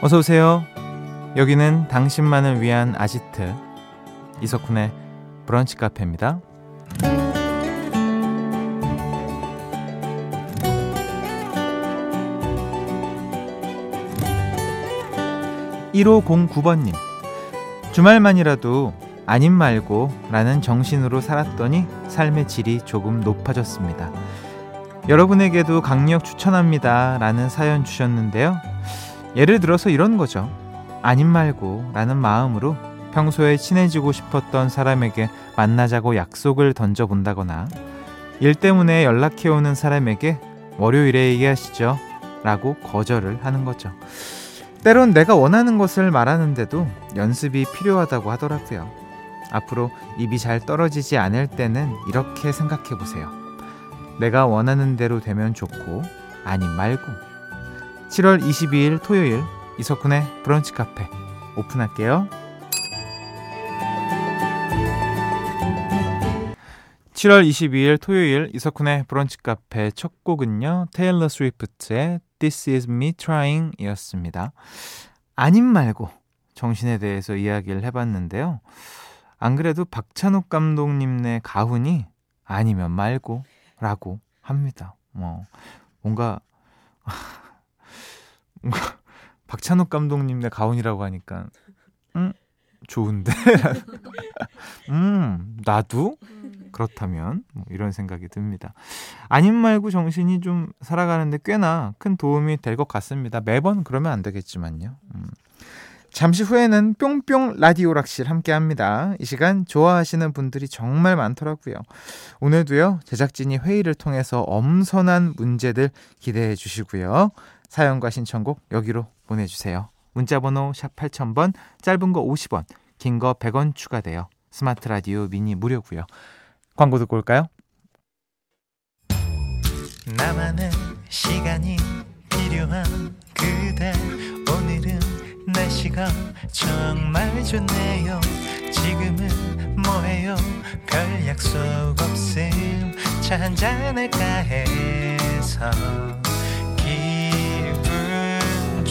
어서 오세요. 여기는 당신만을 위한 아지트 이석훈의 브런치 카페입니다. 1509번님 주말만이라도 아님 말고 라는 정신으로 살았더니 삶의 질이 조금 높아졌습니다. 여러분에게도 강력 추천합니다 라는 사연 주셨는데요. 예를 들어서 이런 거죠. 아님 말고 라는 마음으로 평소에 친해지고 싶었던 사람에게 만나자고 약속을 던져본다거나 일 때문에 연락해오는 사람에게 월요일에 얘기하시죠 라고 거절을 하는 거죠. 때론 내가 원하는 것을 말하는데도 연습이 필요하다고 하더라고요. 앞으로 입이 잘 떨어지지 않을 때는 이렇게 생각해 보세요. 내가 원하는 대로 되면 좋고, 아님 말고. 7월 22일 토요일 이석훈의 브런치 카페 오픈할게요. 7월 22일 토요일 이석훈의 브런치 카페 첫 곡은요. 테일러 스위프트의 This is me trying 이었습니다. 아님 말고 정신에 대해서 이야기를 해봤는데요. 안 그래도 박찬욱 감독님네 가훈이 아니면 말고 라고 합니다. 뭐, 뭔가 박찬욱 감독님의 가온이라고 하니까 음 좋은데 음 나도 그렇다면 뭐 이런 생각이 듭니다. 아님 말고 정신이 좀 살아가는데 꽤나 큰 도움이 될 것 같습니다. 매번 그러면 안 되겠지만요. 음. 잠시 후에는 뿅뿅 라디오 락실 함께 합니다. 이 시간 좋아하시는 분들이 정말 많더라고요. 오늘도요, 제작진이 회의를 통해서 엄선한 문제들 기대해 주시고요. 사연과 신청곡 여기로 보내주세요. 문자번호 샵 8000번, 짧은 거 50원, 긴 거 100원 추가돼요. 스마트 라디오 미니 무료고요. 광고 듣고 올까요? 나만의 시간이 필요한 그대 오늘은 날씨가 정말 좋네요 지금은 뭐해요 별 약속 없음 차 한잔할까 해서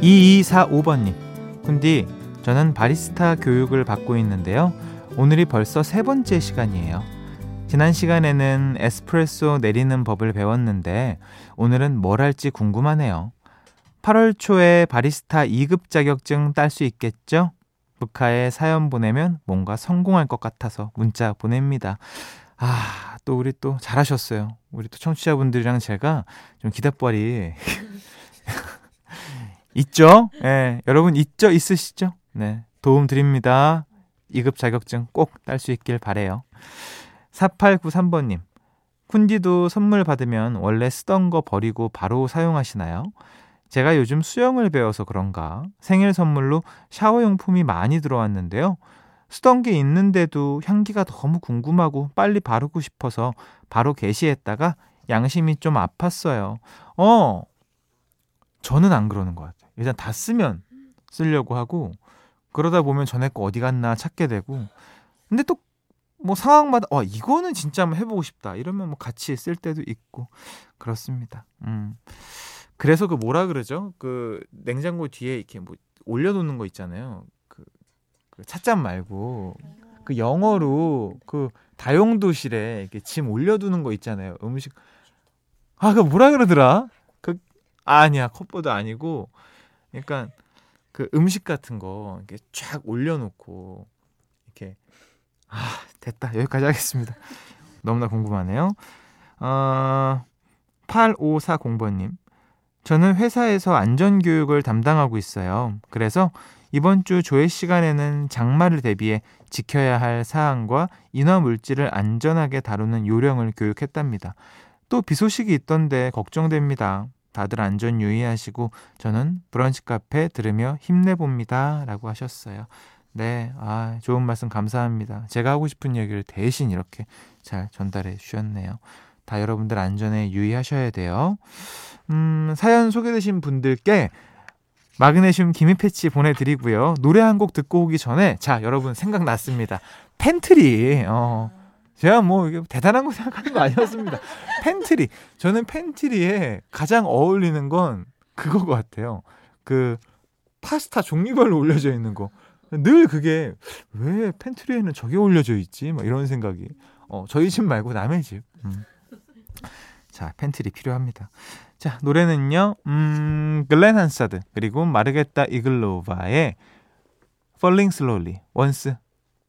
2245번님. 군디, 저는 바리스타 교육을 받고 있는데요. 오늘이 벌써 세 번째 시간이에요. 지난 시간에는 에스프레소 내리는 법을 배웠는데 오늘은 뭘 할지 궁금하네요. 8월 초에 바리스타 2급 자격증 딸 수 있겠죠? 북카에 사연 보내면 뭔가 성공할 것 같아서 문자 보냅니다. 아, 또 우리 또 잘하셨어요. 우리 또 청취자분들이랑 제가 좀 기대빨이 있죠? 예, 네, 여러분 있죠? 있으시죠? 네. 도움 드립니다. 2급 자격증 꼭 딸 수 있길 바래요. 4893번 님. 쿤디도 선물 받으면 원래 쓰던 거 버리고 바로 사용하시나요? 제가 요즘 수영을 배워서 그런가 생일 선물로 샤워용품이 많이 들어왔는데요. 쓰던 게 있는데도 향기가 너무 궁금하고 빨리 바르고 싶어서 바로 게시했다가 양심이 좀 아팠어요. 어, 저는 안 그러는 것 같아요. 일단 다 쓰면 쓰려고 하고 그러다 보면 전에 거 어디 갔나 찾게 되고 근데 또 뭐 상황마다 어 이거는 진짜 한번 해보고 싶다 이러면 뭐 같이 쓸 때도 있고 그렇습니다. 음 그래서 그 뭐라 그러죠? 그 냉장고 뒤에 이렇게 뭐 올려놓는 거 있잖아요. 그, 그 찻잔 말고 그 영어로 그 다용도실에 이렇게 짐 올려두는 거 있잖아요. 음식 아 그 뭐라 그러더라? 그 아니야 컵보드 아니고 그러니까 그 음식 같은 거 이렇게 쫙 올려놓고 이렇게 아 됐다 여기까지 하겠습니다. 너무나 궁금하네요. 어, 8540번님 저는 회사에서 안전교육을 담당하고 있어요. 그래서 이번 주 조회 시간에는 장마를 대비해 지켜야 할 사항과 인화 물질을 안전하게 다루는 요령을 교육했답니다. 또 비 소식이 있던데 걱정됩니다. 다들 안전 유의하시고 저는 브런치 카페 들으며 힘내봅니다. 라고 하셨어요. 네, 아, 좋은 말씀 감사합니다. 제가 하고 싶은 얘기를 대신 이렇게 잘 전달해 주셨네요. 다 여러분들 안전에 유의하셔야 돼요. 음, 사연 소개되신 분들께 마그네슘 기미 패치 보내드리고요. 노래 한 곡 듣고 오기 전에, 자, 여러분 생각났습니다. 팬트리, 어, 제가 뭐 대단한 거 생각하는 거 아니었습니다. 팬트리. 저는 pantry에 가장 어울리는 건 그거 같아요. 그 파스타 종류별로 올려져 있는 거. 늘 그게 왜 pantry에는 저게 올려져 있지? 막 이런 생각이. 어, 저희 집 말고 남의 집. 음. 자, 팬트리 필요합니다. 자, 노래는요. 음, 글렌 한사드 그리고 마르케타 이글로바의 Falling Slowly Once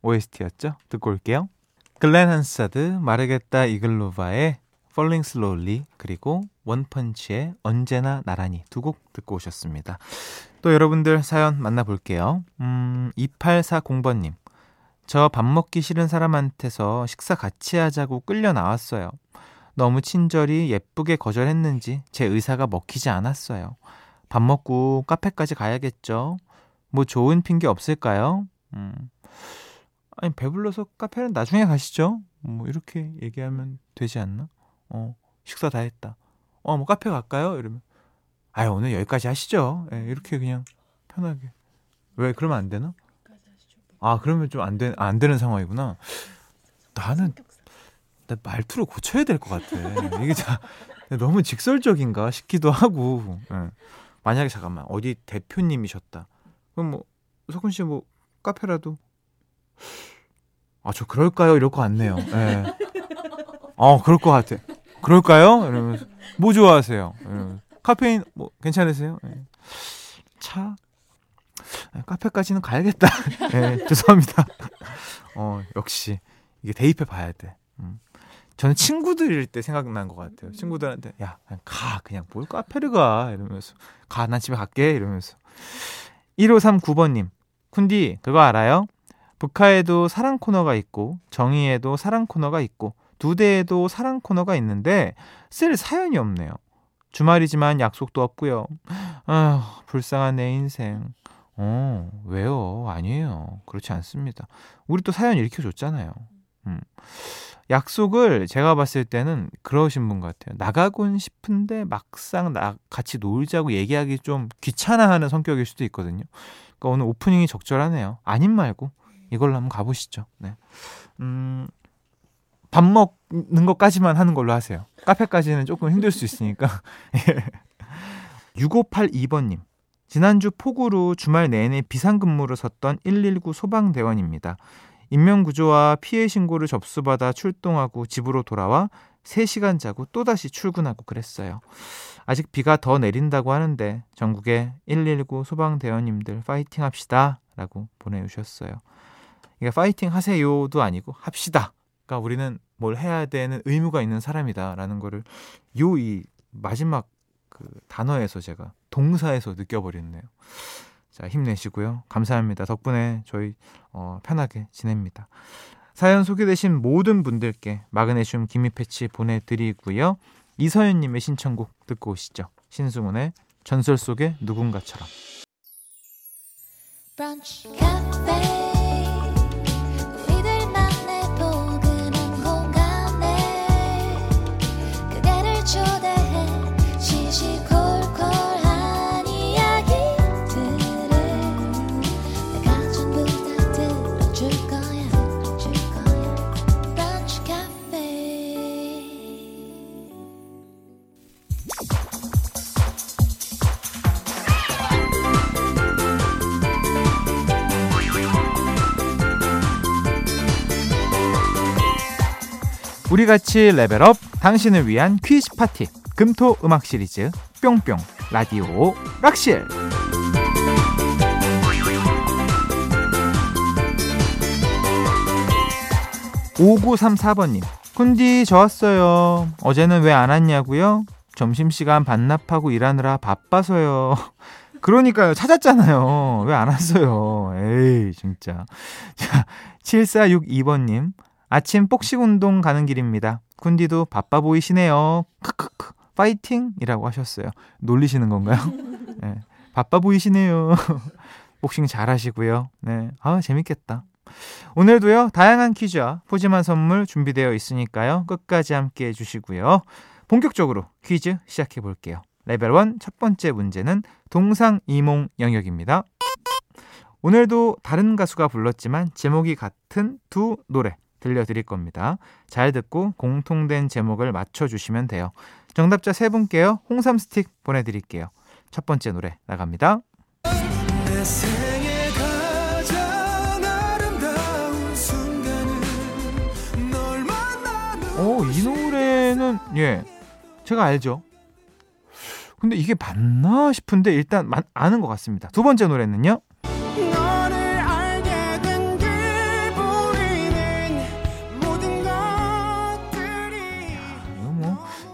OST였죠. 듣고 올게요. 글렌 한사드, 마르케타 이글로바의 Falling Slowly 그리고 원펀치의 언제나 나란히 두 곡 듣고 오셨습니다. 또 여러분들 사연 만나볼게요. 음, 2840번님. 저 밥 먹기 싫은 사람한테서 식사 같이 하자고 끌려 나왔어요. 너무 친절히 예쁘게 거절했는지 제 의사가 먹히지 않았어요. 밥 먹고 카페까지 가야겠죠? 뭐 좋은 핑계 없을까요? 음. 아니, 배불러서 카페는 나중에 가시죠? 뭐, 이렇게 얘기하면 되지 않나? 어, 식사 다 했다. 어, 뭐 카페 갈까요? 이러면. 아유, 오늘 여기까지 하시죠. 예, 이렇게 그냥 편하게. 왜, 그러면 안 되나? 아, 그러면 좀 안 되, 안 되는 상황이구나. 나는, 나 말투를 고쳐야 될 것 같아. 이게 자, 너무 직설적인가 싶기도 하고. 예. 만약에 잠깐만, 어디 대표님이셨다. 그럼 뭐, 석훈 씨 뭐, 카페라도 아, 저 그럴까요? 이럴 것 같네요. 예. 어, 그럴 것 같아. 그럴까요? 이러면서. 뭐 좋아하세요? 이러면서. 카페인, 뭐, 괜찮으세요? 예. 차? 예, 카페까지는 가야겠다. 예, 죄송합니다. 어, 역시. 이게 대입해 봐야 돼. 음. 저는 친구들일 때 생각난 것 같아요. 친구들한테, 야, 그냥 가. 그냥 뭘 카페를 가. 이러면서. 가, 난 집에 갈게. 이러면서. 1539번님. 쿤디, 그거 알아요? 북카에도 사랑 코너가 있고 정의에도 사랑 코너가 있고 두 대에도 사랑 코너가 있는데 쓸 사연이 없네요. 주말이지만 약속도 없고요. 아, 불쌍한 내 인생. 어, 왜요? 아니에요. 그렇지 않습니다. 우리 또 사연 이렇게 줬잖아요. 음. 약속을 제가 봤을 때는 그러신 분 같아요. 나가곤 싶은데 막상 나 같이 놀자고 얘기하기 좀 귀찮아하는 성격일 수도 있거든요. 그러니까 오늘 오프닝이 적절하네요. 아님 말고 이걸로 한번 가보시죠. 네. 음, 밥 먹는 것까지만 하는 걸로 하세요. 카페까지는 조금 힘들 수 있으니까. 6582번님. 지난주 폭우로 주말 내내 비상근무를 섰던 119 소방대원입니다. 인명구조와 피해 신고를 접수받아 출동하고 집으로 돌아와 3시간 자고 또다시 출근하고 그랬어요. 아직 비가 더 내린다고 하는데 전국의 119 소방대원님들 파이팅 합시다. 라고 보내주셨어요. 이게 파이팅 하세요도 아니고 합시다. 그러니까 우리는 뭘 해야 되는 의무가 있는 사람이다라는 거를 요 이 마지막 그 단어에서 제가 동사에서 느껴버렸네요. 자 힘내시고요. 감사합니다. 덕분에 저희 어, 편하게 지냅니다. 사연 소개되신 모든 분들께 마그네슘 기미 패치 보내드리고요. 이서연님의 신청곡 듣고 오시죠. 신승훈의 전설 속의 누군가처럼. 브런치, 우리 같이 레벨업 당신을 위한 퀴즈 파티 금토 음악 시리즈 뿅뿅 라디오 락실. 5934번님 쿤디 저 왔어요. 어제는 왜 안 왔냐고요? 점심시간 반납하고 일하느라 바빠서요. 그러니까요. 찾았잖아요. 왜 안 왔어요? 에이 진짜. 자 7462번님 아침 복싱 운동 가는 길입니다. 쿤디도 바빠 보이시네요. 크크크. 파이팅이라고 하셨어요. 놀리시는 건가요? 네, 바빠 보이시네요. 복싱 잘 하시고요. 네. 아, 재밌겠다. 오늘도요, 다양한 퀴즈와 푸짐한 선물 준비되어 있으니까요. 끝까지 함께 해 주시고요. 본격적으로 퀴즈 시작해 볼게요. 레벨 1 첫 번째 문제는 동상 이몽 영역입니다. 오늘도 다른 가수가 불렀지만 제목이 같은 두 노래 들려드릴 겁니다. 잘 듣고 공통된 제목을 맞춰주시면 돼요. 정답자 세 분께요. 홍삼 스틱 보내드릴게요. 첫 번째 노래 나갑니다. 오, 이 노래는 예, 제가 알죠. 근데 이게 맞나 싶은데 일단 아는 것 같습니다. 두 번째 노래는요.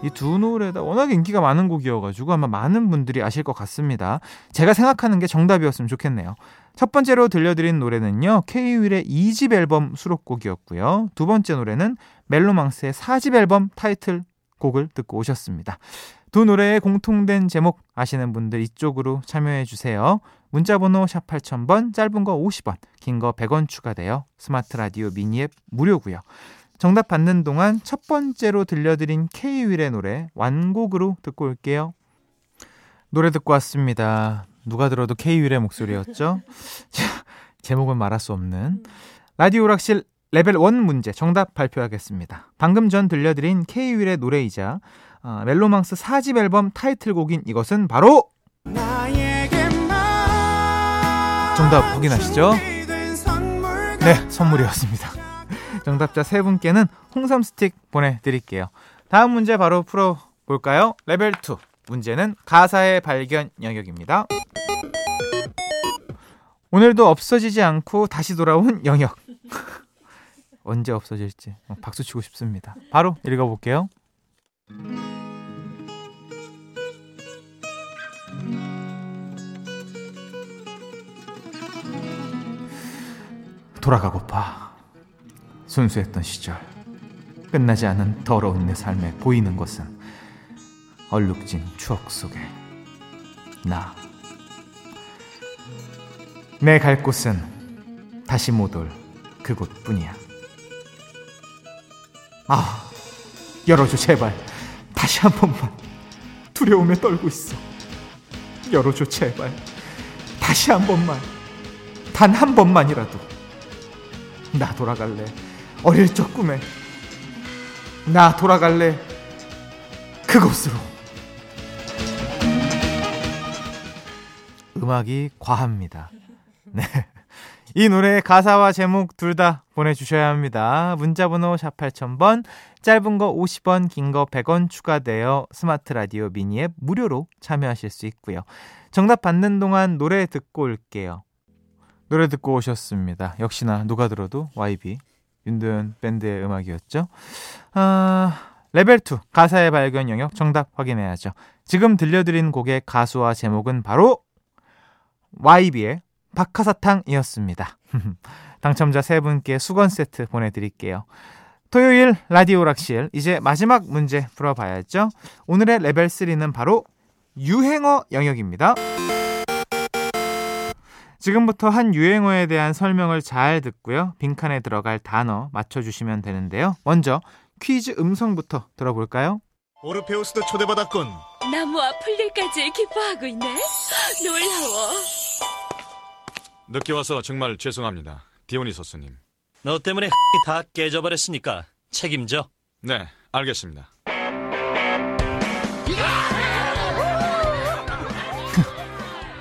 이 두 노래 다 워낙에 인기가 많은 곡이어가지고 아마 많은 분들이 아실 것 같습니다. 제가 생각하는 게 정답이었으면 좋겠네요. 첫 번째로 들려드린 노래는요, K-윌의 2집 앨범 수록곡이었고요. 두 번째 노래는 멜로망스의 4집 앨범 타이틀 곡을 듣고 오셨습니다. 두 노래의 공통된 제목 아시는 분들 이쪽으로 참여해 주세요. 문자 번호 샵 8000번, 짧은 거 50원, 긴 거 100원 추가돼요. 스마트 라디오 미니 앱 무료고요. 정답 받는 동안 첫 번째로 들려드린 K-윌의 노래 완곡으로 듣고 올게요. 노래 듣고 왔습니다. 누가 들어도 K-윌의 목소리였죠? 제목은 말할 수 없는 라디오 락실 레벨 1 문제 정답 발표하겠습니다. 방금 전 들려드린 K-윌의 노래이자 어, 멜로망스 4집 앨범 타이틀곡인 이것은 바로 정답 확인하시죠? 네, 선물이었습니다. 정답자 세 분께는 홍삼 스틱 보내드릴게요. 다음 문제 바로 풀어볼까요? 레벨 2. 문제는 가사의 발견 영역입니다. 오늘도 없어지지 않고 다시 돌아온 영역. 언제 없어질지 어, 박수 치고 싶습니다. 바로 읽어볼게요. 돌아가고파. 순수했던 시절 끝나지 않은 더러운 내 삶에 보이는 것은 얼룩진 추억 속에 나. 내 갈 곳은 다시 못 올 그곳뿐이야. 아, 열어줘 제발. 다시 한 번만. 두려움에 떨고 있어. 열어줘 제발. 다시 한 번만. 단 한 번만이라도. 나 돌아갈래. 어릴 적 꿈에 나 돌아갈래 그곳으로 음악이 과합니다. 네. 이 노래의 가사와 제목 둘 다 보내주셔야 합니다. 문자번호 샵 8000번, 짧은 거 50원, 긴 거 100원 추가되어 스마트 라디오 미니 앱 무료로 참여하실 수 있고요. 정답 받는 동안 노래 듣고 올게요. 노래 듣고 오셨습니다. 역시나 누가 들어도 YB 윤도현 밴드의 음악이었죠. 아, 레벨 2 가사의 발견 영역 정답 확인해야죠. 지금 들려드린 곡의 가수와 제목은 바로 YB의 박하사탕이었습니다. 당첨자 세 분께 수건 세트 보내드릴게요. 토요일 라디오 락실 이제 마지막 문제 풀어봐야죠. 오늘의 레벨 3는 바로 유행어 영역입니다. 지금부터 한 유행어에 대한 설명을 잘 듣고요. 빈칸에 들어갈 단어 맞춰주시면 되는데요. 먼저 퀴즈 음성부터 들어볼까요? 오르페우스도 초대받았군. 나무와 풀들까지 기뻐하고 있네. 놀라워. 늦게 와서 정말 죄송합니다. 디오니소스님. 너 때문에 다 깨져버렸으니까 책임져. 네, 알겠습니다.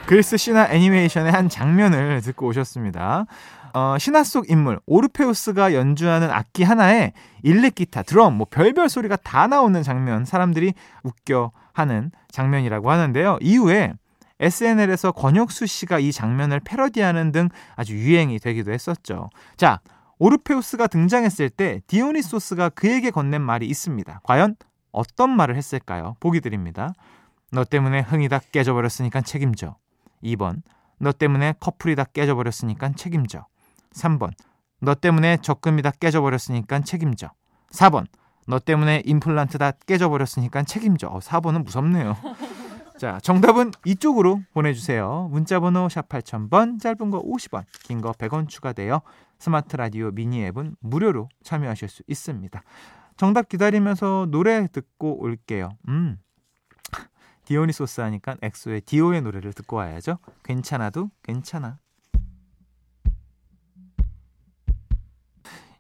그리스 신화 애니메이션의 한 장면을 듣고 오셨습니다. 어, 신화 속 인물 오르페우스가 연주하는 악기 하나에 일렉 기타, 드럼, 뭐 별별 소리가 다 나오는 장면 사람들이 웃겨 하는 장면이라고 하는데요. 이후에 SNL에서 권혁수 씨가 이 장면을 패러디하는 등 아주 유행이 되기도 했었죠. 자, 오르페우스가 등장했을 때 디오니소스가 그에게 건넨 말이 있습니다. 과연 어떤 말을 했을까요? 보기 드립니다. 너 때문에 흥이 다 깨져버렸으니까 책임져. 2번 너 때문에 커플이 다 깨져버렸으니까 책임져. 3번 너 때문에 적금이 다 깨져버렸으니까 책임져. 4번 너 때문에 임플란트 다 깨져버렸으니까 책임져. 어, 4번은 무섭네요. 자, 정답은 이쪽으로 보내주세요. 문자번호 샵 8000번, 짧은 거 50원, 긴 거 100원 추가되어 스마트 라디오 미니 앱은 무료로 참여하실 수 있습니다. 정답 기다리면서 노래 듣고 올게요. 음. 디오니소스 하니까 엑소의 디오의 노래를 듣고 와야죠. 괜찮아도 괜찮아.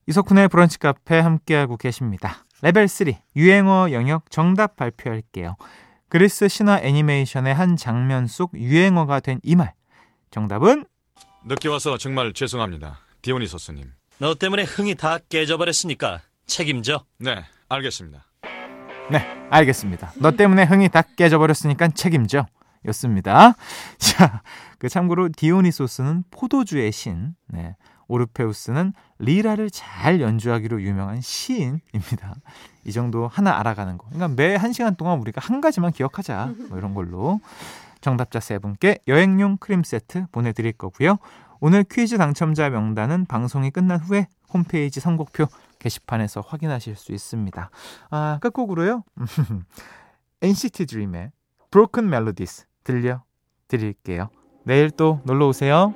이석훈의 브런치 카페 함께하고 계십니다. 레벨 3 유행어 영역 정답 발표할게요. 그리스 신화 애니메이션의 한 장면 속 유행어가 된 이 말. 정답은 늦게 와서 정말 죄송합니다. 디오니소스님. 너 때문에 흥이 다 깨져버렸으니까 책임져. 네, 알겠습니다. 네, 알겠습니다. 너 때문에 흥이 다 깨져버렸으니까 책임져. 였습니다. 자, 그 참고로 디오니소스는 포도주의 신, 네, 오르페우스는 리라를 잘 연주하기로 유명한 시인입니다. 이 정도 하나 알아가는 거. 그러니까 매 한 시간 동안 우리가 한 가지만 기억하자. 뭐 이런 걸로. 정답자 세 분께 여행용 크림 세트 보내드릴 거고요. 오늘 퀴즈 당첨자 명단은 방송이 끝난 후에 홈페이지 선곡표 게시판에서 확인하실 수 있습니다. 아, 끝곡으로요. NCT 드림의 Broken Melodies 들려 드릴게요. 내일 또 놀러 오세요.